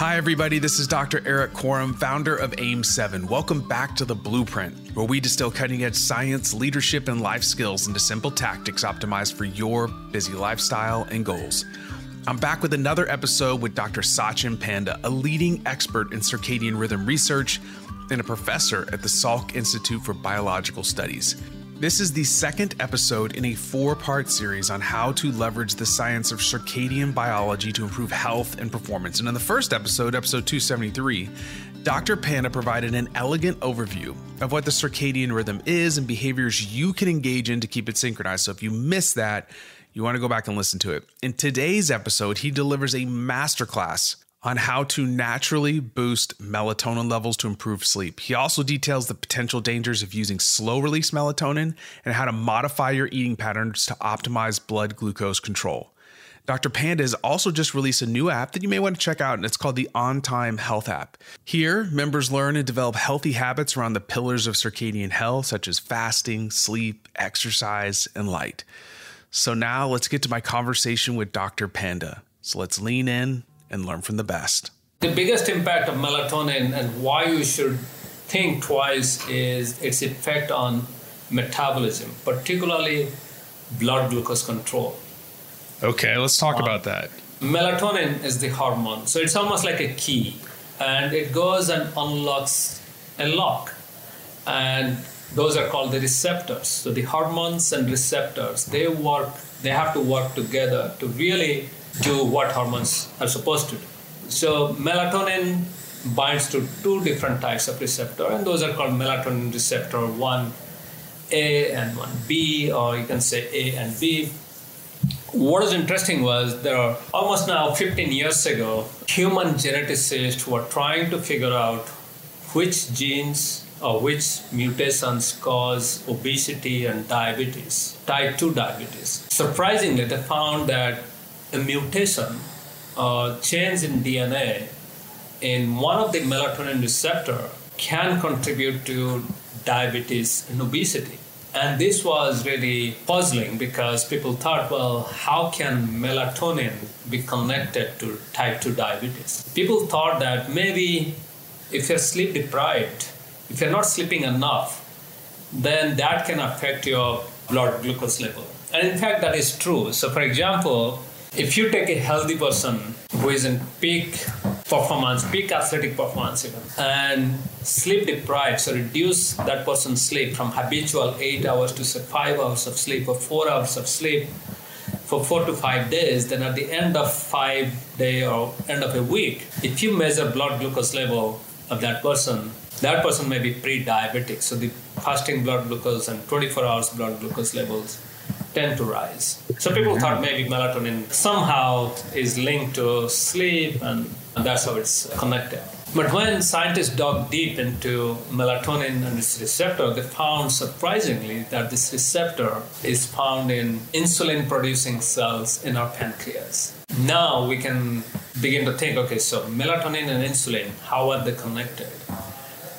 Hi, everybody. This is Dr. Erik Korem, founder of AIM7. Welcome back to The Blueprint, where we distill cutting edge science, leadership, and life skills into simple tactics optimized for your busy lifestyle and goals. I'm back with another episode with Dr. Satchin Panda, a leading expert in circadian rhythm research and a professor at the Salk Institute for Biological Studies. This is the second episode in a four part series on how to leverage the science of circadian biology to improve health and performance. And in the first episode, episode 273, Dr. Panda provided an elegant overview of what the circadian rhythm is and behaviors you can engage in to keep it synchronized. So if you missed that, you want to go back and listen to it. In today's episode, he delivers a masterclass on how to naturally boost melatonin levels to improve sleep. He also details the potential dangers of using slow release melatonin and how to modify your eating patterns to optimize blood glucose control. Dr. Panda has also just released a new app that you may want to check out, and it's called the Ontime Health app. Here, members learn and develop healthy habits around the pillars of circadian health, such as fasting, sleep, exercise, and light. So now let's get to my conversation with Dr. Panda. So let's lean in and learn from the best. The biggest impact of melatonin and why you should think twice is its effect on metabolism, particularly blood glucose control. Okay, let's talk um, about that. Melatonin is the hormone, so it's almost like a key, and it goes and unlocks a lock, and those are called the receptors. So the hormones and receptors they work, they have to work together to really do what hormones are supposed to do. So melatonin binds to two different types of receptor, and those are called melatonin receptor 1A and 1B, or you can say A and B. What is interesting was there are almost now 15 years ago, human geneticists were trying to figure out which genes or which mutations cause obesity and diabetes, type 2 diabetes. Surprisingly, they found that a mutation or change in DNA in one of the melatonin receptor can contribute to diabetes and obesity. And this was really puzzling because people thought, well, how can melatonin be connected to type 2 diabetes? People thought that maybe if you're sleep deprived, if you're not sleeping enough, then that can affect your blood glucose level. And in fact, that is true. So, for example, if you take a healthy person who is in peak performance, peak athletic performance even, and sleep deprived, so reduce that person's sleep from habitual eight hours to say five hours of sleep or four hours of sleep for four to five days, then at the end of five day or end of a week, if you measure blood glucose level of that person, that person may be pre-diabetic. So the fasting blood glucose and 24 hours blood glucose levels tend to rise. So people thought mm-hmm. maybe melatonin somehow is linked to sleep and that's how it's connected. But when scientists dug deep into melatonin and its receptor, they found surprisingly that this receptor is found in insulin producing cells in our pancreas. Now we can begin to think okay, so melatonin and insulin, how are they connected?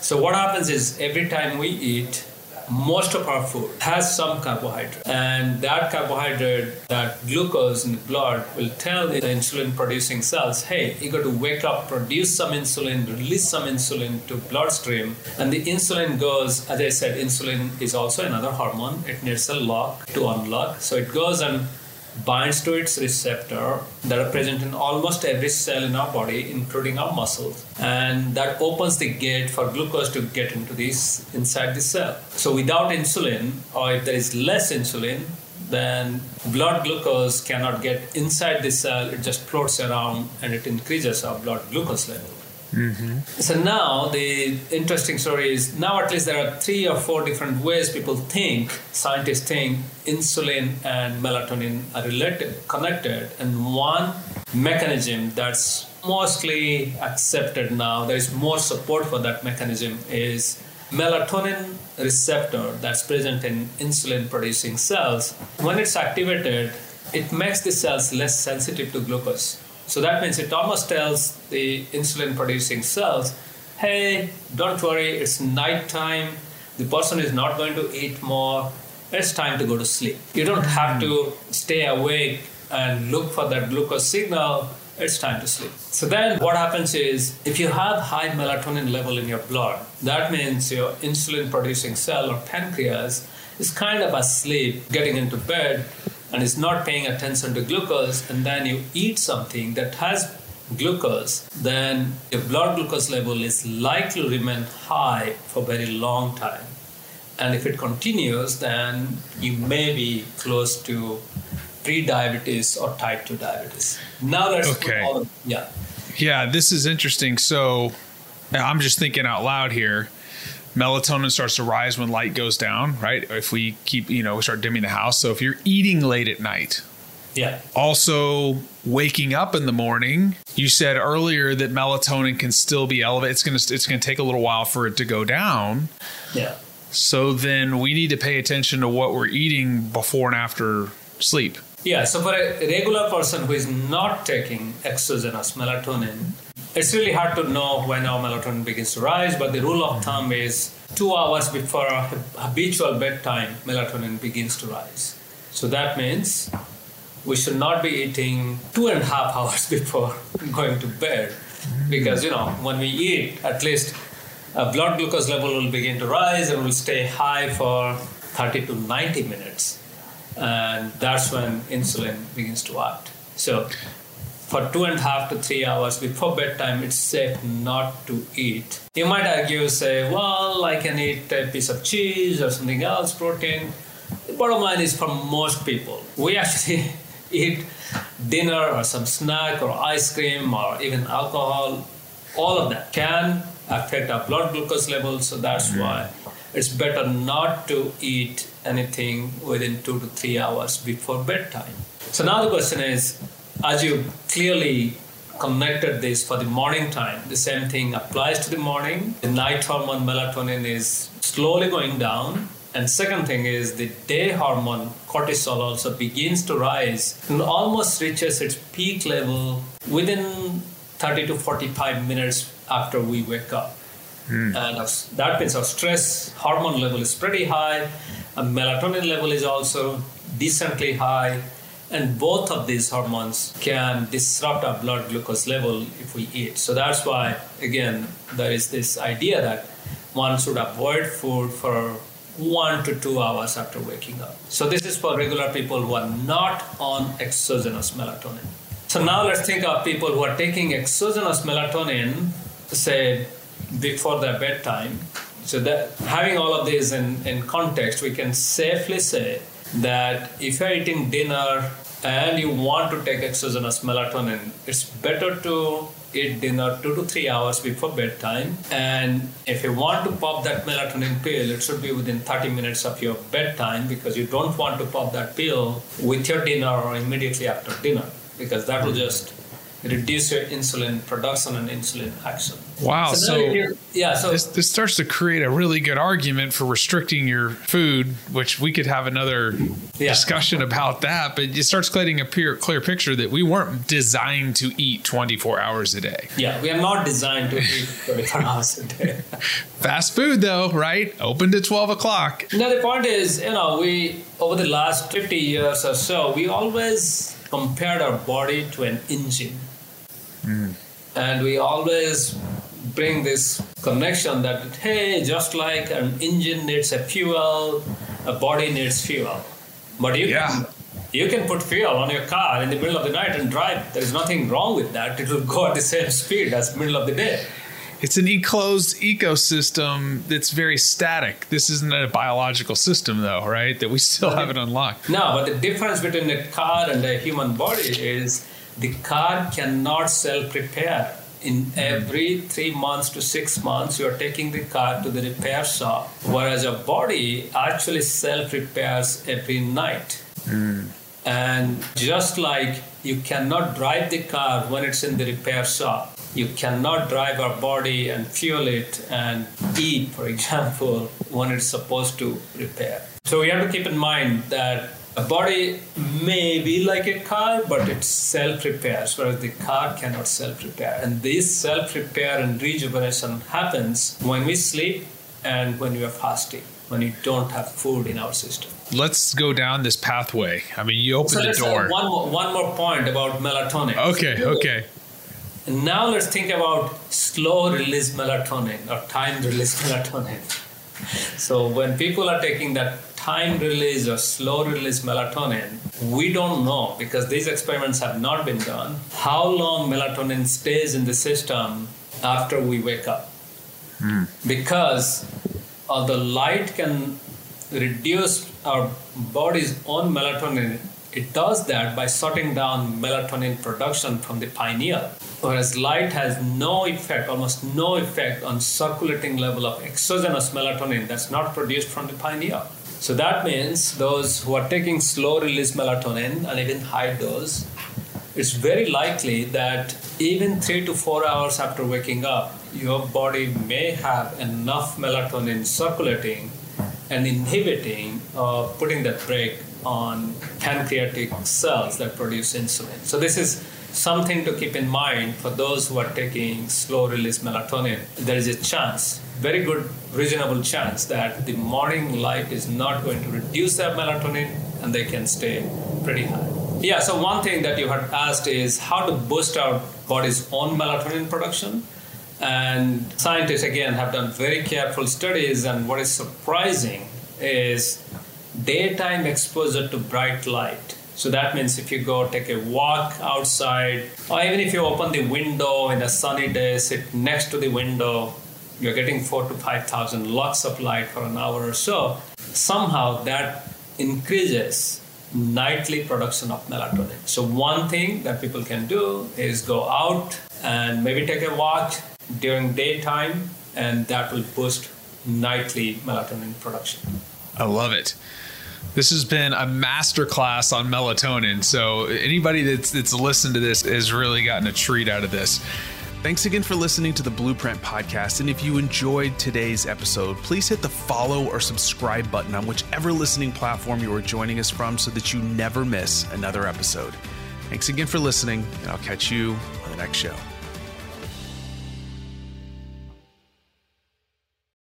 So, what happens is every time we eat, most of our food has some carbohydrate. And that carbohydrate that glucose in the blood will tell the insulin producing cells hey you got to wake up produce some insulin release some insulin to bloodstream. And the insulin goes as i said insulin is also another hormone. It needs a lock to unlock. So it goes and binds to its receptor that are present in almost every cell in our body, including our muscles, and that opens the gate for glucose to get into this inside the cell. So without insulin, or if there is less insulin, then blood glucose cannot get inside the cell. It just floats around and it increases our blood glucose level. Mm-hmm. So now the interesting story is now at least there are three or four different ways people think, scientists think insulin and melatonin are related, connected, and one mechanism that's mostly accepted now, there is more support for that mechanism is melatonin receptor that's present in insulin producing cells. When it's activated, it makes the cells less sensitive to glucose. So that means it almost tells the insulin producing cells, hey, don't worry, it's nighttime, the person is not going to eat more, it's time to go to sleep. You don't have to hmm. stay awake and look for that glucose signal it's time to sleep. So then what happens is if you have high melatonin level in your blood, that means your insulin producing cell or pancreas is kind of asleep, getting into bed, and is not paying attention to glucose, and then you eat something that has glucose, then your blood glucose level is likely to remain high for a very long time. And if it continues, then you may be close to pre-diabetes or type 2 diabetes. Now let's okay. all, yeah. Yeah, this is interesting. So I'm just thinking out loud here. Melatonin starts to rise when light goes down, right? If we keep, you know, we start dimming the house. So if you're eating late at night, yeah. Also, waking up in the morning. You said earlier that melatonin can still be elevated. It's going to it's to take a little while for it to go down. Yeah. So then we need to pay attention to what we're eating before and after sleep. Yeah, so for a regular person who is not taking exogenous melatonin, it's really hard to know when our melatonin begins to rise, but the rule of thumb is two hours before our habitual bedtime, melatonin begins to rise. So that means we should not be eating two and a half hours before going to bed because, you know, when we eat, at least a blood glucose level will begin to rise and will stay high for 30 to 90 minutes and that's when insulin begins to act. So, for two and a half to three hours before bedtime, it's safe not to eat. You might argue, say, well, I can eat a piece of cheese or something else, protein. The bottom line is for most people, we actually eat dinner or some snack or ice cream or even alcohol. All of that can affect our blood glucose levels, so that's mm-hmm. why it's better not to eat anything within two to three hours before bedtime. So now the question is, as you clearly connected this for the morning time, the same thing applies to the morning. The night hormone melatonin is slowly going down. And second thing is the day hormone cortisol also begins to rise and almost reaches its peak level within 30 to 45 minutes after we wake up. Mm. And that means our stress hormone level is pretty high, and melatonin level is also decently high. And both of these hormones can disrupt our blood glucose level if we eat. So that's why, again, there is this idea that one should avoid food for one to two hours after waking up. So this is for regular people who are not on exogenous melatonin. So now let's think of people who are taking exogenous melatonin, say before their bedtime. So that having all of these in, in context, we can safely say that if you're eating dinner and you want to take exogenous melatonin, it's better to eat dinner two to three hours before bedtime. And if you want to pop that melatonin pill, it should be within 30 minutes of your bedtime because you don't want to pop that pill with your dinner or immediately after dinner because that will hmm. just reduce your insulin production and insulin action. Wow. So, so yeah, so this, this, starts to create a really good argument for restricting your food, which we could have another yeah. discussion about that. But it starts creating a clear, clear picture that we weren't designed to eat 24 hours a day. Yeah, we are not designed to eat 24 hours a day. Fast food, though, right? Open to 12 o'clock. Now, the point is, you know, we, over the last 50 years or so, we always compared our body to an engine Mm. And we always bring this connection that, hey, just like an engine needs a fuel, a body needs fuel. But you, yeah. can, you can put fuel on your car in the middle of the night and drive. There is nothing wrong with that. It will go at the same speed as middle of the day. It's an enclosed ecosystem that's very static. This isn't a biological system, though, right? That we still haven't unlocked. No, but the difference between a car and a human body is the car cannot self repair. In every three months to six months, you are taking the car to the repair shop, whereas your body actually self repairs every night. Mm. And just like you cannot drive the car when it's in the repair shop, you cannot drive our body and fuel it and eat, for example, when it's supposed to repair. So we have to keep in mind that a body may be like a car, but it self repairs, whereas the car cannot self repair. And this self repair and rejuvenation happens when we sleep and when we are fasting. when you don't have food in our system. Let's go down this pathway. I mean, you open so the door. One more, one more point about melatonin. Okay, okay. Now let's think about slow release melatonin or time release melatonin. So when people are taking that time release or slow release melatonin, we don't know because these experiments have not been done how long melatonin stays in the system after we wake up. Mm. Because although light can reduce our body's own melatonin, it does that by shutting down melatonin production from the pineal. Whereas light has no effect, almost no effect on circulating level of exogenous melatonin that's not produced from the pineal. So that means those who are taking slow release melatonin and even high dose, it's very likely that even three to four hours after waking up, your body may have enough melatonin circulating and inhibiting or uh, putting that brake on pancreatic cells that produce insulin. So this is something to keep in mind for those who are taking slow release melatonin. There is a chance, very good, reasonable chance that the morning light is not going to reduce their melatonin and they can stay pretty high. Yeah, so one thing that you had asked is how to boost our body's own melatonin production. And scientists, again, have done very careful studies, and what is surprising is daytime exposure to bright light. So that means if you go take a walk outside, or even if you open the window in a sunny day, sit next to the window, you're getting four to five thousand lux of light for an hour or so. Somehow that increases nightly production of melatonin. So one thing that people can do is go out and maybe take a walk during daytime, and that will boost nightly melatonin production. I love it. This has been a masterclass on melatonin. So anybody that's that's listened to this has really gotten a treat out of this. Thanks again for listening to the Blueprint Podcast. And if you enjoyed today's episode, please hit the follow or subscribe button on whichever listening platform you are joining us from so that you never miss another episode. Thanks again for listening, and I'll catch you on the next show.